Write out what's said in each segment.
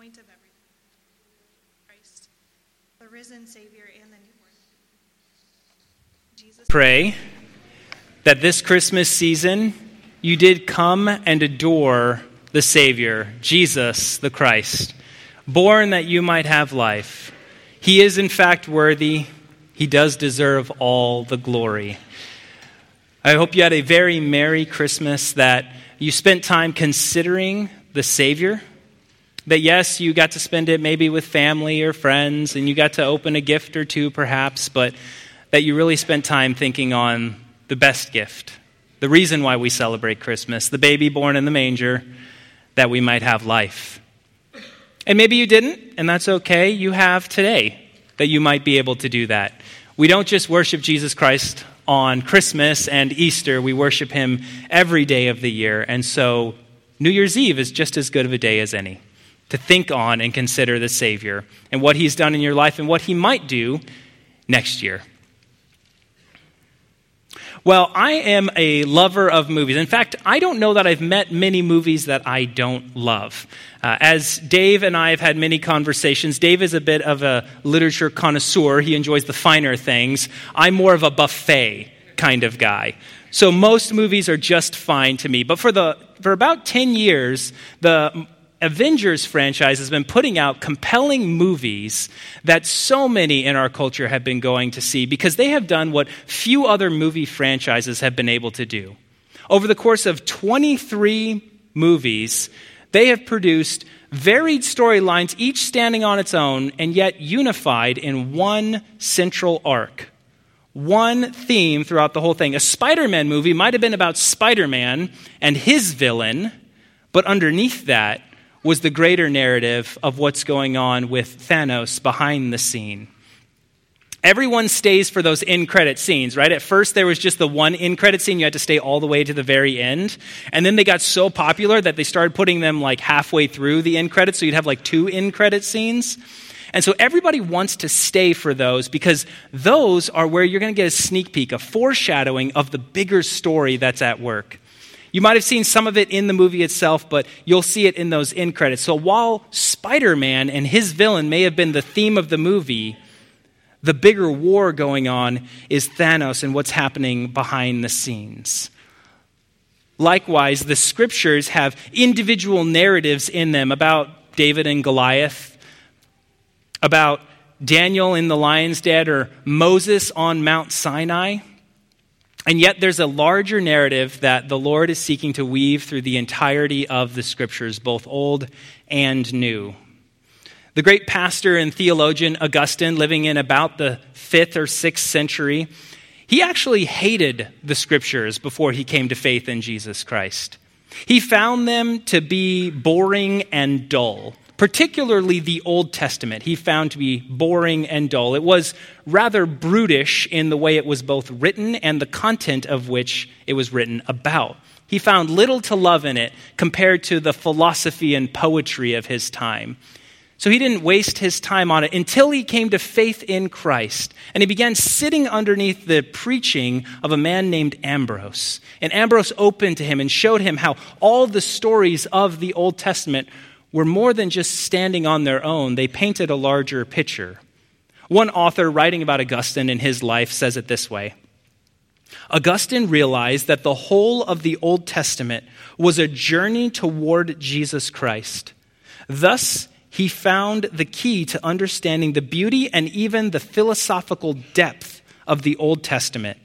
point of everything Christ, the risen Savior and the newborn. Jesus. Pray that this Christmas season you did come and adore the Savior, Jesus the Christ, born that you might have life. He is, in fact, worthy. He does deserve all the glory. I hope you had a very Merry Christmas, that you spent time considering the Savior. That, yes, you got to spend it maybe with family or friends, and you got to open a gift or two, perhaps, but that you really spent time thinking on the best gift, the reason why we celebrate Christmas, the baby born in the manger, that we might have life. And maybe you didn't, and that's okay. You have today that you might be able to do that. We don't just worship Jesus Christ on Christmas and Easter, we worship him every day of the year. And so New Year's Eve is just as good of a day as any to think on and consider the Savior and what he's done in your life and what he might do next year. Well, I am a lover of movies. In fact, I don't know that I've met many movies that I don't love. Uh, as Dave and I have had many conversations, Dave is a bit of a literature connoisseur. He enjoys the finer things. I'm more of a buffet kind of guy. So most movies are just fine to me. But for, the, for about 10 years, the Avengers franchise has been putting out compelling movies that so many in our culture have been going to see because they have done what few other movie franchises have been able to do. Over the course of 23 movies, they have produced varied storylines, each standing on its own and yet unified in one central arc. One theme throughout the whole thing. A Spider Man movie might have been about Spider Man and his villain, but underneath that, was the greater narrative of what's going on with Thanos behind the scene. Everyone stays for those in credit scenes, right? At first, there was just the one in credit scene. You had to stay all the way to the very end. And then they got so popular that they started putting them like halfway through the end credits. So you'd have like two in credit scenes. And so everybody wants to stay for those because those are where you're going to get a sneak peek, a foreshadowing of the bigger story that's at work. You might have seen some of it in the movie itself, but you'll see it in those end credits. So while Spider Man and his villain may have been the theme of the movie, the bigger war going on is Thanos and what's happening behind the scenes. Likewise, the scriptures have individual narratives in them about David and Goliath, about Daniel in the lion's den, or Moses on Mount Sinai. And yet, there's a larger narrative that the Lord is seeking to weave through the entirety of the scriptures, both old and new. The great pastor and theologian Augustine, living in about the fifth or sixth century, he actually hated the scriptures before he came to faith in Jesus Christ. He found them to be boring and dull particularly the Old Testament, he found to be boring and dull. It was rather brutish in the way it was both written and the content of which it was written about. He found little to love in it compared to the philosophy and poetry of his time. So he didn't waste his time on it until he came to faith in Christ. And he began sitting underneath the preaching of a man named Ambrose. And Ambrose opened to him and showed him how all the stories of the Old Testament were more than just standing on their own, they painted a larger picture. One author writing about Augustine in his life says it this way Augustine realized that the whole of the Old Testament was a journey toward Jesus Christ. Thus, he found the key to understanding the beauty and even the philosophical depth of the Old Testament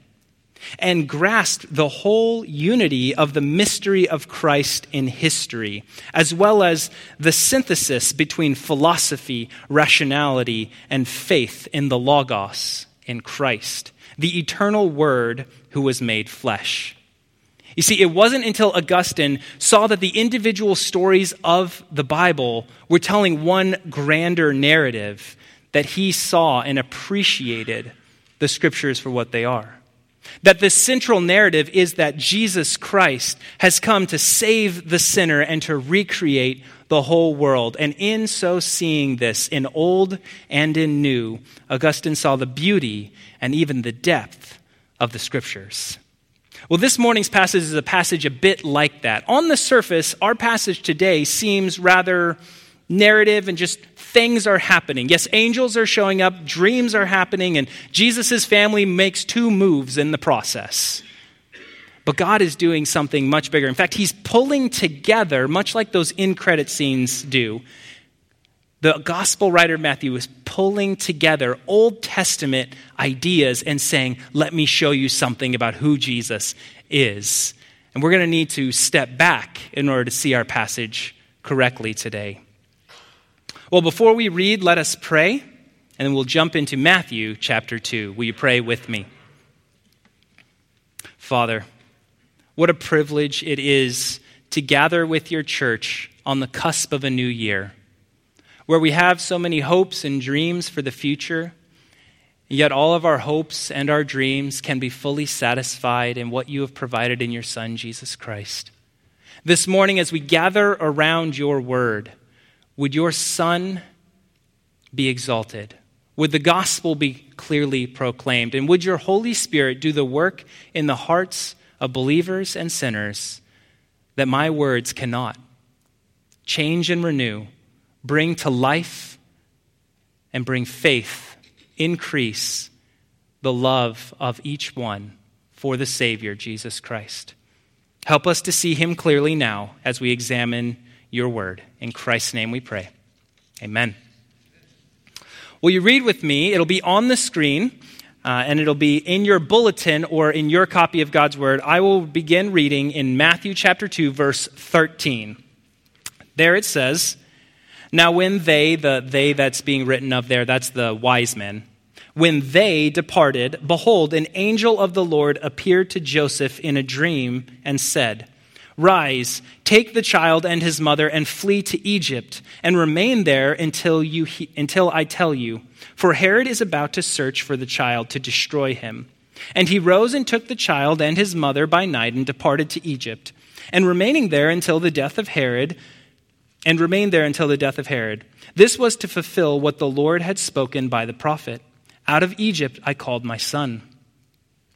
and grasped the whole unity of the mystery of Christ in history, as well as the synthesis between philosophy, rationality, and faith in the Logos, in Christ, the eternal Word who was made flesh. You see, it wasn't until Augustine saw that the individual stories of the Bible were telling one grander narrative that he saw and appreciated the scriptures for what they are. That the central narrative is that Jesus Christ has come to save the sinner and to recreate the whole world. And in so seeing this, in old and in new, Augustine saw the beauty and even the depth of the scriptures. Well, this morning's passage is a passage a bit like that. On the surface, our passage today seems rather narrative and just things are happening. Yes, angels are showing up, dreams are happening, and Jesus' family makes two moves in the process. But God is doing something much bigger. In fact, He's pulling together, much like those in credit scenes do. The gospel writer Matthew is pulling together Old Testament ideas and saying, Let me show you something about who Jesus is. And we're going to need to step back in order to see our passage correctly today. Well, before we read, let us pray, and then we'll jump into Matthew chapter 2. Will you pray with me? Father, what a privilege it is to gather with your church on the cusp of a new year, where we have so many hopes and dreams for the future, yet all of our hopes and our dreams can be fully satisfied in what you have provided in your Son, Jesus Christ. This morning, as we gather around your word, would your Son be exalted? Would the gospel be clearly proclaimed? And would your Holy Spirit do the work in the hearts of believers and sinners that my words cannot? Change and renew, bring to life and bring faith, increase the love of each one for the Savior, Jesus Christ. Help us to see him clearly now as we examine your word. In Christ's name we pray. Amen. Will you read with me? It'll be on the screen. Uh, and it'll be in your bulletin or in your copy of God's Word. I will begin reading in Matthew chapter 2, verse 13. There it says, Now when they, the they that's being written of there, that's the wise men, when they departed, behold, an angel of the Lord appeared to Joseph in a dream and said, Rise, take the child and his mother, and flee to Egypt, and remain there until, you, until I tell you. For Herod is about to search for the child to destroy him. And he rose and took the child and his mother by night and departed to Egypt, and remaining there until the death of Herod, and remained there until the death of Herod. This was to fulfill what the Lord had spoken by the prophet Out of Egypt I called my son.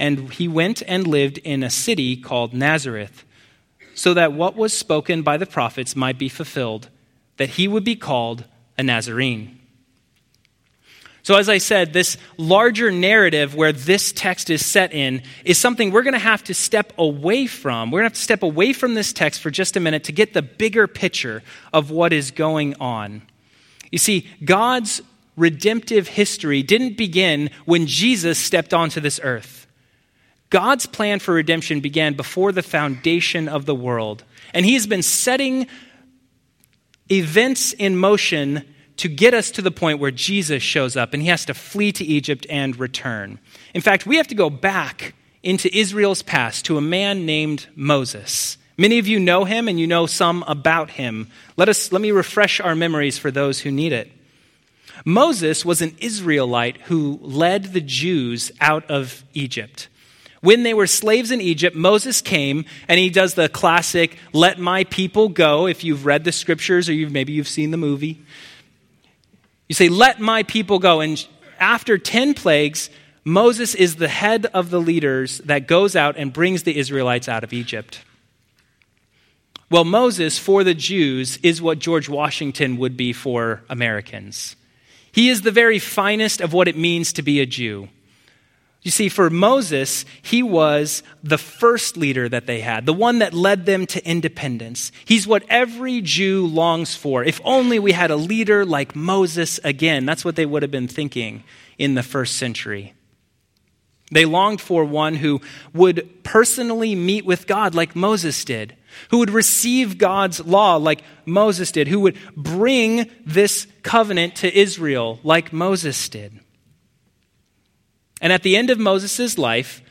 and he went and lived in a city called Nazareth, so that what was spoken by the prophets might be fulfilled, that he would be called a Nazarene. So, as I said, this larger narrative where this text is set in is something we're going to have to step away from. We're going to have to step away from this text for just a minute to get the bigger picture of what is going on. You see, God's redemptive history didn't begin when Jesus stepped onto this earth. God's plan for redemption began before the foundation of the world. And He has been setting events in motion to get us to the point where Jesus shows up and He has to flee to Egypt and return. In fact, we have to go back into Israel's past to a man named Moses. Many of you know him and you know some about him. Let, us, let me refresh our memories for those who need it. Moses was an Israelite who led the Jews out of Egypt. When they were slaves in Egypt, Moses came and he does the classic, let my people go. If you've read the scriptures or you've, maybe you've seen the movie, you say, let my people go. And after 10 plagues, Moses is the head of the leaders that goes out and brings the Israelites out of Egypt. Well, Moses for the Jews is what George Washington would be for Americans. He is the very finest of what it means to be a Jew You see, for Moses, he was the first leader that they had, the one that led them to independence. He's what every Jew longs for. If only we had a leader like Moses again. That's what they would have been thinking in the first century. They longed for one who would personally meet with God like Moses did, who would receive God's law like Moses did, who would bring this covenant to Israel like Moses did. And at the end of Moses' life,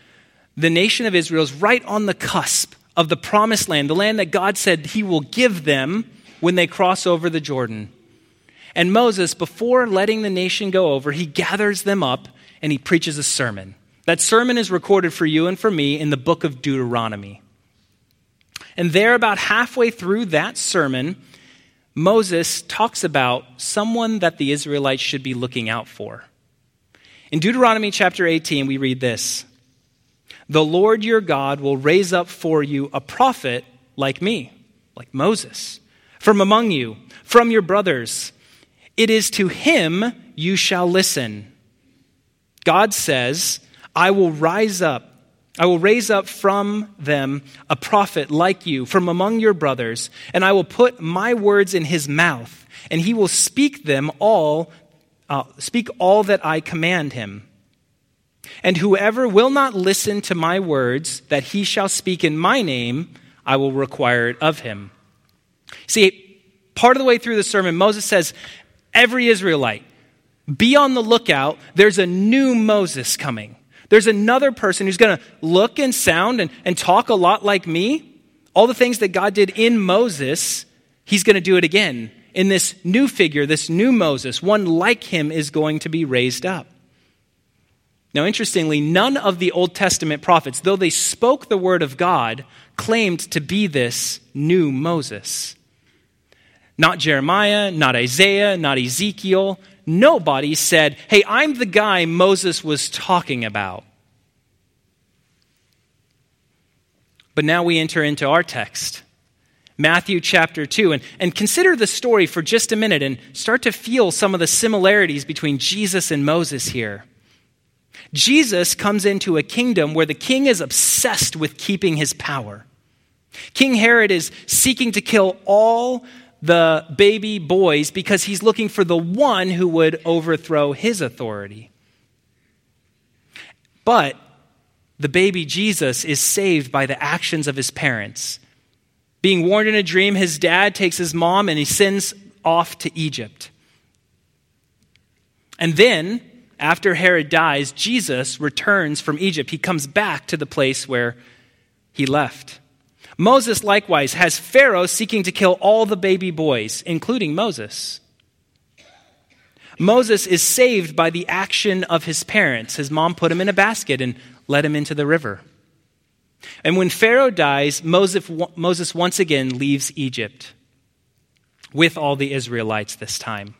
the nation of Israel is right on the cusp of the promised land, the land that God said he will give them when they cross over the Jordan. And Moses, before letting the nation go over, he gathers them up and he preaches a sermon. That sermon is recorded for you and for me in the book of Deuteronomy. And there, about halfway through that sermon, Moses talks about someone that the Israelites should be looking out for. In Deuteronomy chapter 18, we read this The Lord your God will raise up for you a prophet like me, like Moses, from among you, from your brothers. It is to him you shall listen. God says, I will rise up. I will raise up from them a prophet like you from among your brothers, and I will put my words in his mouth, and he will speak them all uh, speak all that I command him. And whoever will not listen to my words that he shall speak in my name, I will require it of him. See, part of the way through the sermon, Moses says, Every Israelite, be on the lookout. There's a new Moses coming. There's another person who's going to look and sound and, and talk a lot like me. All the things that God did in Moses, he's going to do it again in this new figure, this new Moses, one like him is going to be raised up. Now, interestingly, none of the Old Testament prophets, though they spoke the word of God, claimed to be this new Moses. Not Jeremiah, not Isaiah, not Ezekiel. Nobody said, Hey, I'm the guy Moses was talking about. But now we enter into our text. Matthew chapter 2. And, and consider the story for just a minute and start to feel some of the similarities between Jesus and Moses here. Jesus comes into a kingdom where the king is obsessed with keeping his power. King Herod is seeking to kill all the baby boys because he's looking for the one who would overthrow his authority. But the baby Jesus is saved by the actions of his parents. Being warned in a dream, his dad takes his mom and he sends off to Egypt. And then, after Herod dies, Jesus returns from Egypt. He comes back to the place where he left. Moses likewise has Pharaoh seeking to kill all the baby boys, including Moses. Moses is saved by the action of his parents. His mom put him in a basket and let him into the river. And when Pharaoh dies, Moses, once again leaves Egypt with all the Israelites this time.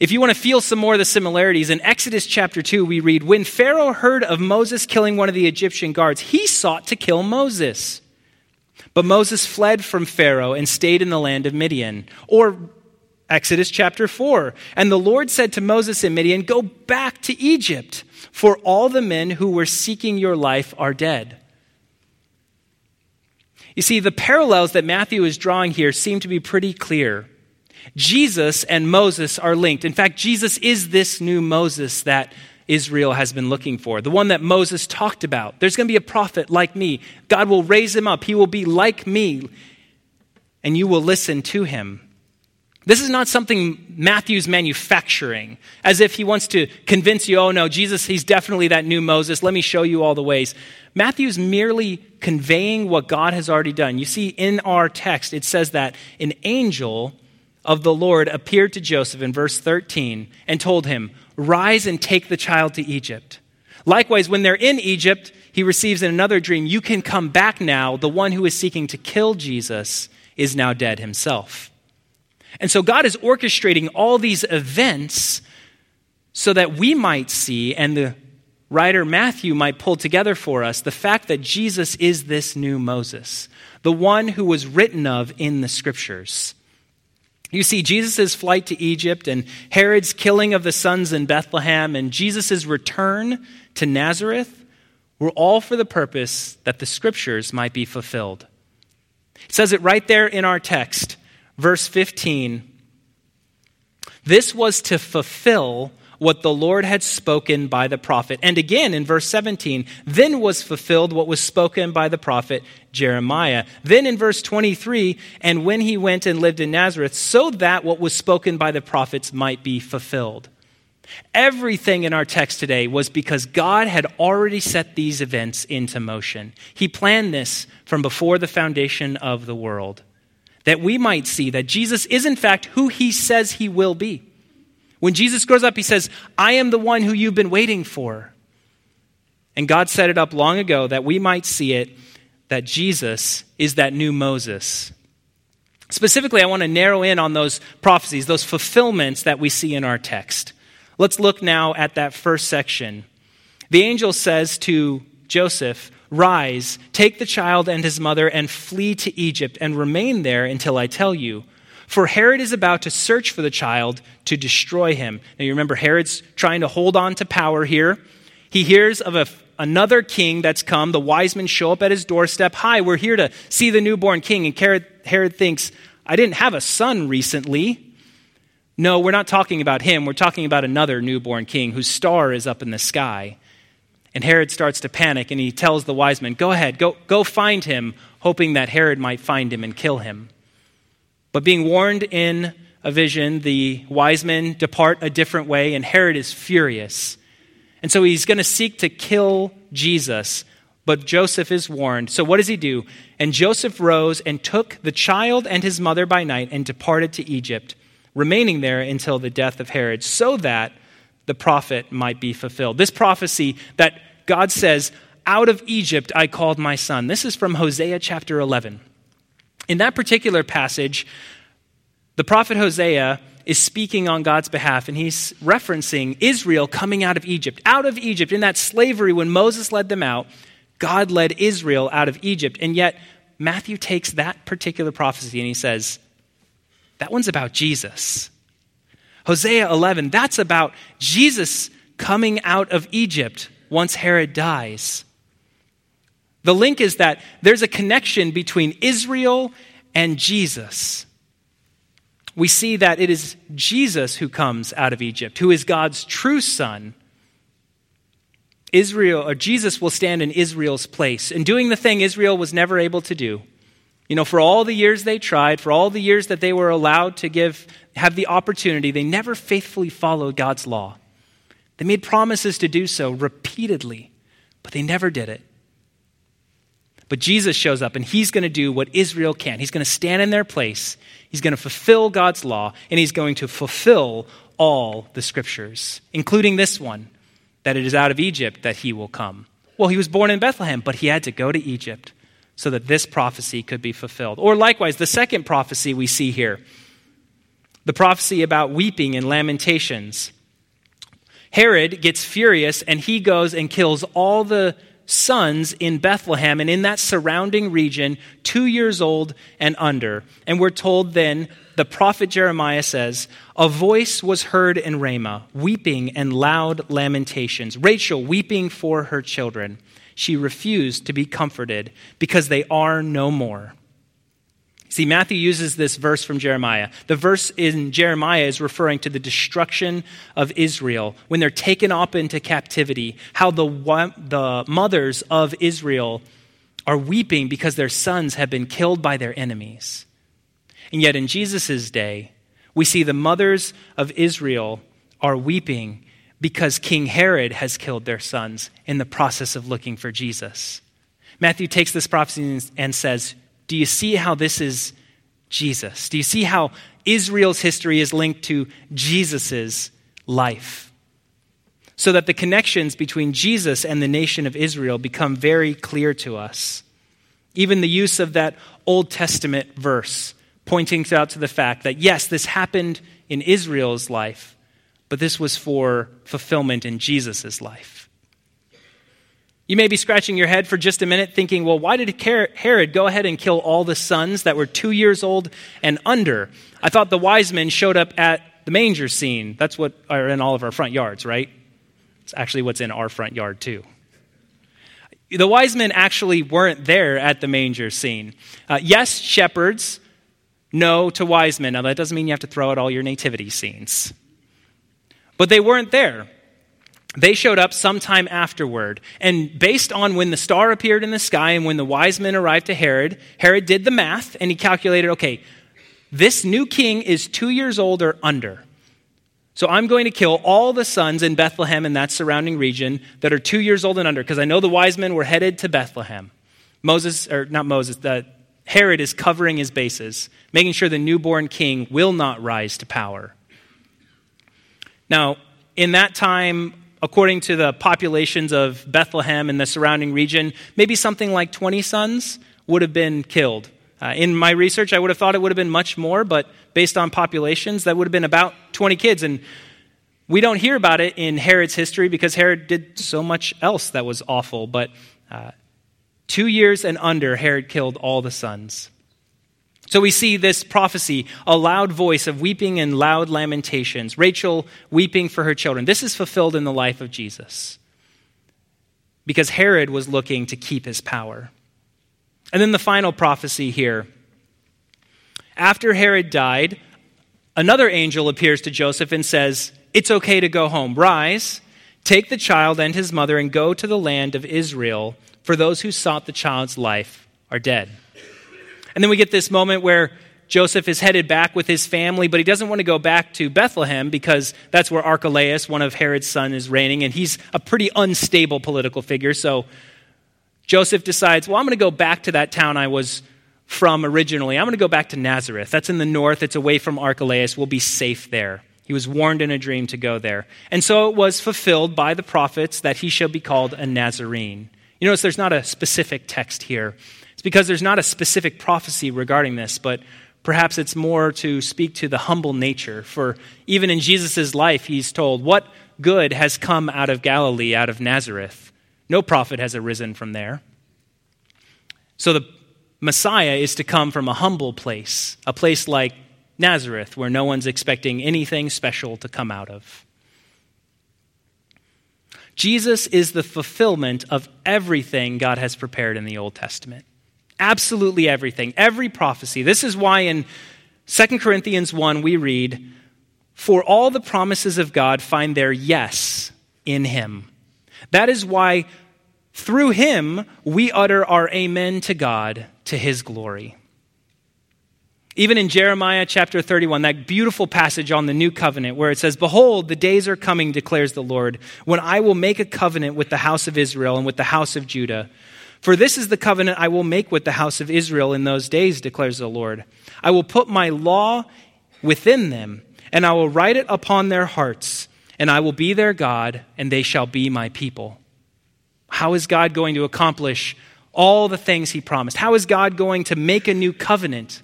If you want to feel some more of the similarities, in Exodus chapter 2, we read When Pharaoh heard of Moses killing one of the Egyptian guards, he sought to kill Moses. But Moses fled from Pharaoh and stayed in the land of Midian. Or Exodus chapter 4. And the Lord said to Moses in Midian, Go back to Egypt for all the men who were seeking your life are dead. You see, the parallels that Matthew is drawing here seem to be pretty clear. Jesus and Moses are linked. In fact, Jesus is this new Moses that Israel has been looking for, the one that Moses talked about. There's going to be a prophet like me. God will raise him up. He will be like me, and you will listen to him. This is not something Matthew's manufacturing, as if he wants to convince you, oh no, Jesus, he's definitely that new Moses. Let me show you all the ways. Matthew's merely conveying what God has already done. You see, in our text, it says that an angel of the Lord appeared to Joseph in verse 13 and told him, Rise and take the child to Egypt. Likewise, when they're in Egypt, he receives in another dream, You can come back now. The one who is seeking to kill Jesus is now dead himself. And so God is orchestrating all these events so that we might see, and the writer Matthew might pull together for us, the fact that Jesus is this new Moses, the one who was written of in the scriptures. You see, Jesus' flight to Egypt and Herod's killing of the sons in Bethlehem and Jesus' return to Nazareth were all for the purpose that the scriptures might be fulfilled. It says it right there in our text, verse 15. This was to fulfill what the Lord had spoken by the prophet. And again in verse 17, then was fulfilled what was spoken by the prophet Jeremiah. Then in verse 23, and when he went and lived in Nazareth, so that what was spoken by the prophets might be fulfilled. Everything in our text today was because God had already set these events into motion. He planned this from before the foundation of the world, that we might see that Jesus is, in fact, who he says he will be. When Jesus grows up, he says, I am the one who you've been waiting for. And God set it up long ago that we might see it that Jesus is that new Moses. Specifically, I want to narrow in on those prophecies, those fulfillments that we see in our text. Let's look now at that first section. The angel says to Joseph, Rise, take the child and his mother, and flee to Egypt, and remain there until I tell you for Herod is about to search for the child to destroy him. Now you remember, Herod's trying to hold on to power here. He hears of a, another king that's come. The wise men show up at his doorstep. Hi, we're here to see the newborn king. And Herod, Herod thinks, I didn't have a son recently. No, we're not talking about him. We're talking about another newborn king whose star is up in the sky. And Herod starts to panic and he tells the wise men, Go ahead, go, go find him, hoping that Herod might find him and kill him. But being warned in a vision, the wise men depart a different way, and Herod is furious. And so he's going to seek to kill Jesus. But Joseph is warned. So what does he do? And Joseph rose and took the child and his mother by night and departed to Egypt, remaining there until the death of Herod, so that the prophet might be fulfilled. This prophecy that God says, Out of Egypt I called my son. This is from Hosea chapter 11. In that particular passage, the prophet Hosea is speaking on God's behalf, and he's referencing Israel coming out of Egypt. Out of Egypt, in that slavery, when Moses led them out, God led Israel out of Egypt. And yet, Matthew takes that particular prophecy and he says, that one's about Jesus. Hosea 11, that's about Jesus coming out of Egypt once Herod dies. The link is that there's a connection between Israel and Jesus. We see that it is Jesus who comes out of Egypt, who is God's true son. Israel or Jesus will stand in Israel's place and doing the thing Israel was never able to do. You know, for all the years they tried, for all the years that they were allowed to give have the opportunity, they never faithfully followed God's law. They made promises to do so repeatedly, but they never did it. But Jesus shows up and he's going to do what Israel can't. He's going to stand in their place, he's going to fulfill God's law, and he's going to fulfill all the scriptures, including this one that it is out of Egypt that he will come. Well, he was born in Bethlehem, but he had to go to Egypt so that this prophecy could be fulfilled. Or likewise, the second prophecy we see here the prophecy about weeping and lamentations. Herod gets furious and he goes and kills all the sons in Bethlehem and in that surrounding region, two years old and under. And we're told then, the prophet Jeremiah says, A voice was heard in Ramah, weeping and loud lamentations. Rachel weeping for her children. She refused to be comforted because they are no more. See, Matthew uses this verse from Jeremiah. The verse in Jeremiah is referring to the destruction of Israel when they're taken up into captivity, how the, the mothers of Israel are weeping because their sons have been killed by their enemies. And yet, in Jesus' day, we see the mothers of Israel are weeping because King Herod has killed their sons in the process of looking for Jesus. Matthew takes this prophecy and says, do you see how this is Jesus? Do you see how Israel's history is linked to Jesus' life? So that the connections between Jesus and the nation of Israel become very clear to us. Even the use of that Old Testament verse pointing out to the fact that, yes, this happened in Israel's life, but this was for fulfillment in Jesus' life. You may be scratching your head for just a minute thinking, well, why did Herod go ahead and kill all the sons that were two years old and under? I thought the wise men showed up at the manger scene. That's what are in all of our front yards, right? It's actually what's in our front yard, too. The wise men actually weren't there at the manger scene. Uh, yes, shepherds, no to wise men. Now, that doesn't mean you have to throw out all your nativity scenes. But they weren't there. They showed up sometime afterward. And based on when the star appeared in the sky and when the wise men arrived to Herod, Herod did the math and he calculated okay, this new king is two years old or under. So I'm going to kill all the sons in Bethlehem and that surrounding region that are two years old and under, because I know the wise men were headed to Bethlehem. Moses, or not Moses, the Herod is covering his bases, making sure the newborn king will not rise to power. Now, in that time, according to the populations of Bethlehem and the surrounding region, maybe something like 20 sons would have been killed. Uh, in my research, I would have thought it would have been much more, but based on populations, that would have been about 20 kids. And we don't hear about it in Herod's history because Herod did so much else that was awful. But uh, two years and under, Herod killed all the sons. So we see this prophecy, a loud voice of weeping and loud lamentations, Rachel weeping for her children. This is fulfilled in the life of Jesus because Herod was looking to keep his power. And then the final prophecy here after Herod died, another angel appears to Joseph and says, It's okay to go home. Rise, take the child and his mother, and go to the land of Israel, for those who sought the child's life are dead. And then we get this moment where Joseph is headed back with his family, but he doesn't want to go back to Bethlehem because that's where Archelaus, one of Herod's sons, is reigning, and he's a pretty unstable political figure. So Joseph decides, well, I'm going to go back to that town I was from originally. I'm going to go back to Nazareth. That's in the north, it's away from Archelaus. We'll be safe there. He was warned in a dream to go there. And so it was fulfilled by the prophets that he shall be called a Nazarene. You notice there's not a specific text here. It's because there's not a specific prophecy regarding this, but perhaps it's more to speak to the humble nature. For even in Jesus' life, he's told, What good has come out of Galilee, out of Nazareth? No prophet has arisen from there. So the Messiah is to come from a humble place, a place like Nazareth, where no one's expecting anything special to come out of. Jesus is the fulfillment of everything God has prepared in the Old Testament. Absolutely everything, every prophecy. This is why in 2 Corinthians 1 we read, For all the promises of God find their yes in him. That is why through him we utter our amen to God to his glory. Even in Jeremiah chapter 31, that beautiful passage on the new covenant where it says, Behold, the days are coming, declares the Lord, when I will make a covenant with the house of Israel and with the house of Judah. For this is the covenant I will make with the house of Israel in those days, declares the Lord. I will put my law within them, and I will write it upon their hearts, and I will be their God, and they shall be my people. How is God going to accomplish all the things he promised? How is God going to make a new covenant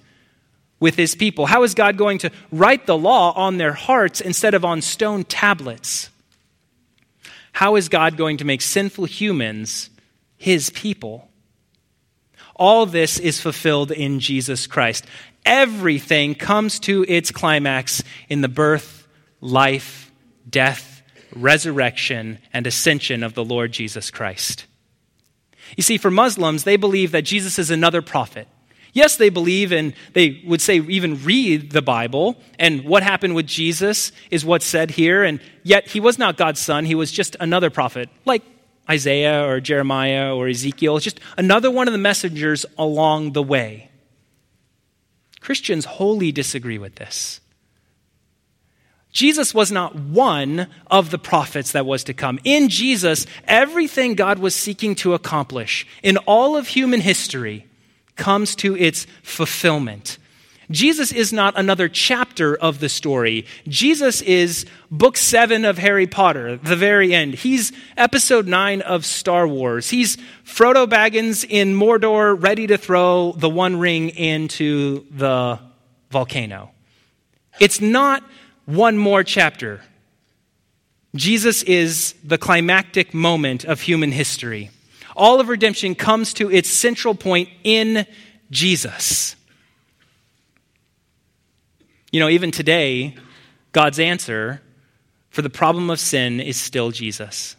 with his people? How is God going to write the law on their hearts instead of on stone tablets? How is God going to make sinful humans his people? All this is fulfilled in Jesus Christ. Everything comes to its climax in the birth, life, death, resurrection, and ascension of the Lord Jesus Christ. You see, for Muslims, they believe that Jesus is another prophet. Yes, they believe and they would say even read the Bible, and what happened with Jesus is what's said here, and yet he was not God's son, he was just another prophet, like Isaiah or Jeremiah or Ezekiel. It's just another one of the messengers along the way. Christians wholly disagree with this. Jesus was not one of the prophets that was to come. In Jesus, everything God was seeking to accomplish in all of human history comes to its fulfillment. Jesus is not another chapter of the story. Jesus is book seven of Harry Potter, the very end. He's episode nine of Star Wars. He's Frodo Baggins in Mordor, ready to throw the One Ring into the volcano. It's not one more chapter. Jesus is the climactic moment of human history. All of redemption comes to its central point in Jesus. You know, even today, God's answer for the problem of sin is still Jesus.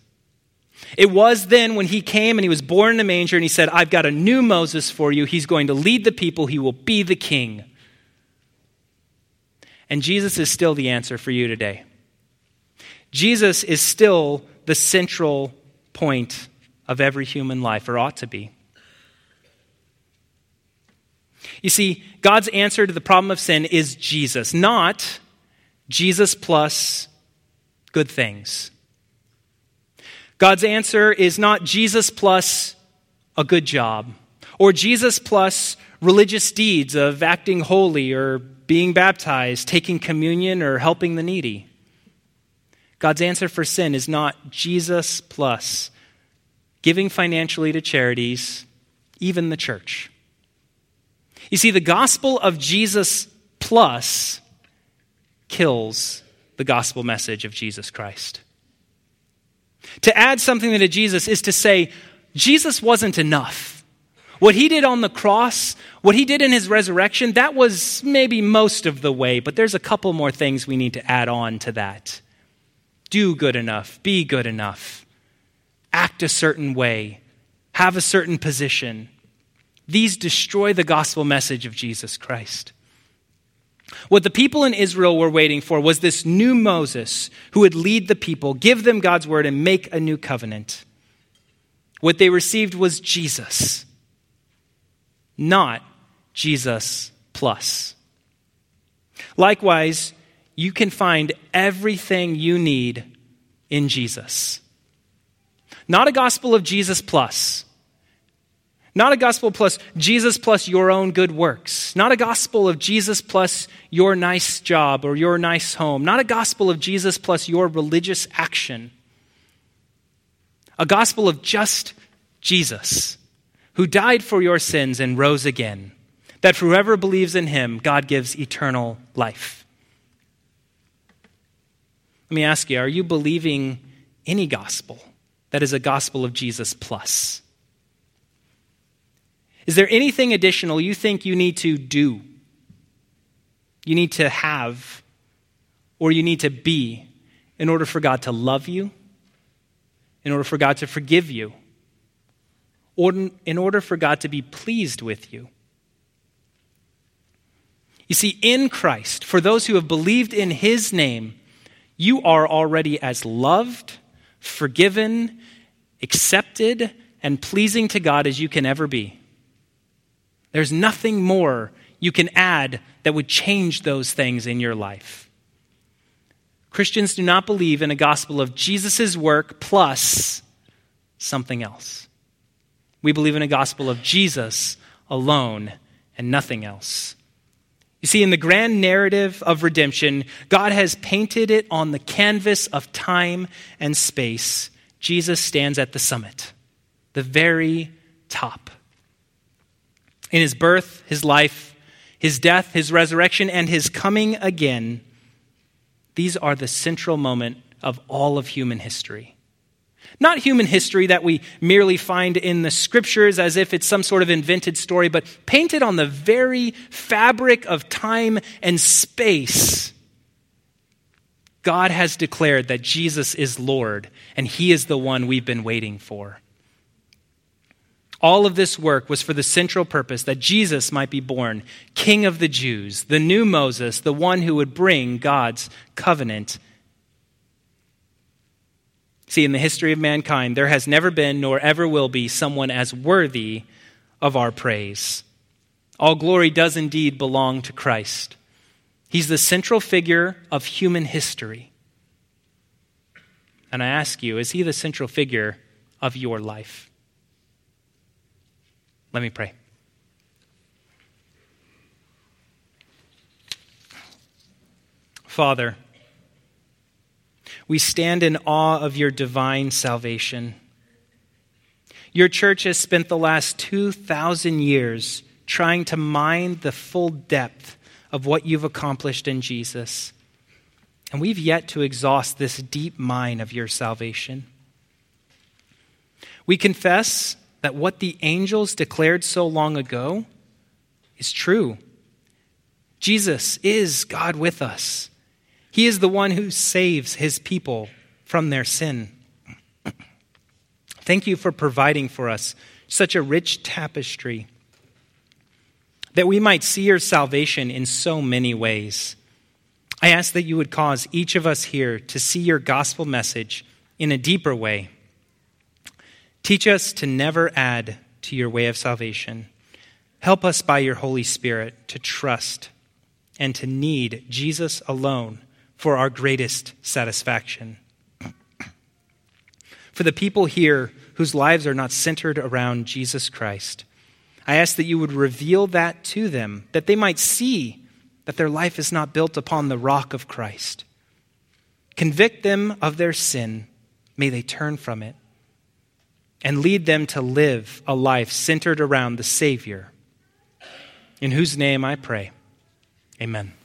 It was then when he came and he was born in a manger and he said, I've got a new Moses for you. He's going to lead the people, he will be the king. And Jesus is still the answer for you today. Jesus is still the central point of every human life, or ought to be. You see, God's answer to the problem of sin is Jesus, not Jesus plus good things. God's answer is not Jesus plus a good job, or Jesus plus religious deeds of acting holy or being baptized, taking communion, or helping the needy. God's answer for sin is not Jesus plus giving financially to charities, even the church. You see, the gospel of Jesus plus kills the gospel message of Jesus Christ. To add something to Jesus is to say, Jesus wasn't enough. What he did on the cross, what he did in his resurrection, that was maybe most of the way, but there's a couple more things we need to add on to that. Do good enough, be good enough, act a certain way, have a certain position. These destroy the gospel message of Jesus Christ. What the people in Israel were waiting for was this new Moses who would lead the people, give them God's word, and make a new covenant. What they received was Jesus, not Jesus plus. Likewise, you can find everything you need in Jesus. Not a gospel of Jesus plus, not a gospel plus Jesus plus your own good works. Not a gospel of Jesus plus your nice job or your nice home. Not a gospel of Jesus plus your religious action. A gospel of just Jesus, who died for your sins and rose again. That for whoever believes in him, God gives eternal life. Let me ask you are you believing any gospel that is a gospel of Jesus plus? Is there anything additional you think you need to do, you need to have, or you need to be in order for God to love you, in order for God to forgive you, or in order for God to be pleased with you? You see, in Christ, for those who have believed in his name, you are already as loved, forgiven, accepted, and pleasing to God as you can ever be. There's nothing more you can add that would change those things in your life. Christians do not believe in a gospel of Jesus' work plus something else. We believe in a gospel of Jesus alone and nothing else. You see, in the grand narrative of redemption, God has painted it on the canvas of time and space. Jesus stands at the summit, the very top in his birth, his life, his death, his resurrection, and his coming again, these are the central moment of all of human history. Not human history that we merely find in the scriptures as if it's some sort of invented story, but painted on the very fabric of time and space. God has declared that Jesus is Lord, and He is the one we've been waiting for. All of this work was for the central purpose that Jesus might be born, King of the Jews, the new Moses, the one who would bring God's covenant. See, in the history of mankind, there has never been nor ever will be someone as worthy of our praise. All glory does indeed belong to Christ. He's the central figure of human history. And I ask you, is he the central figure of your life? Let me pray. Father, we stand in awe of your divine salvation. Your church has spent the last 2,000 years trying to mine the full depth of what you've accomplished in Jesus. And we've yet to exhaust this deep mine of your salvation. We confess that what the angels declared so long ago is true. Jesus is God with us. He is the one who saves his people from their sin. Thank you for providing for us such a rich tapestry that we might see your salvation in so many ways. I ask that you would cause each of us here to see your gospel message in a deeper way. Teach us to never add to your way of salvation. Help us by your Holy Spirit to trust and to need Jesus alone for our greatest satisfaction. For the people here whose lives are not centered around Jesus Christ, I ask that you would reveal that to them, that they might see that their life is not built upon the rock of Christ. Convict them of their sin. May they turn from it. And lead them to live a life centered around the Savior, in whose name I pray. Amen.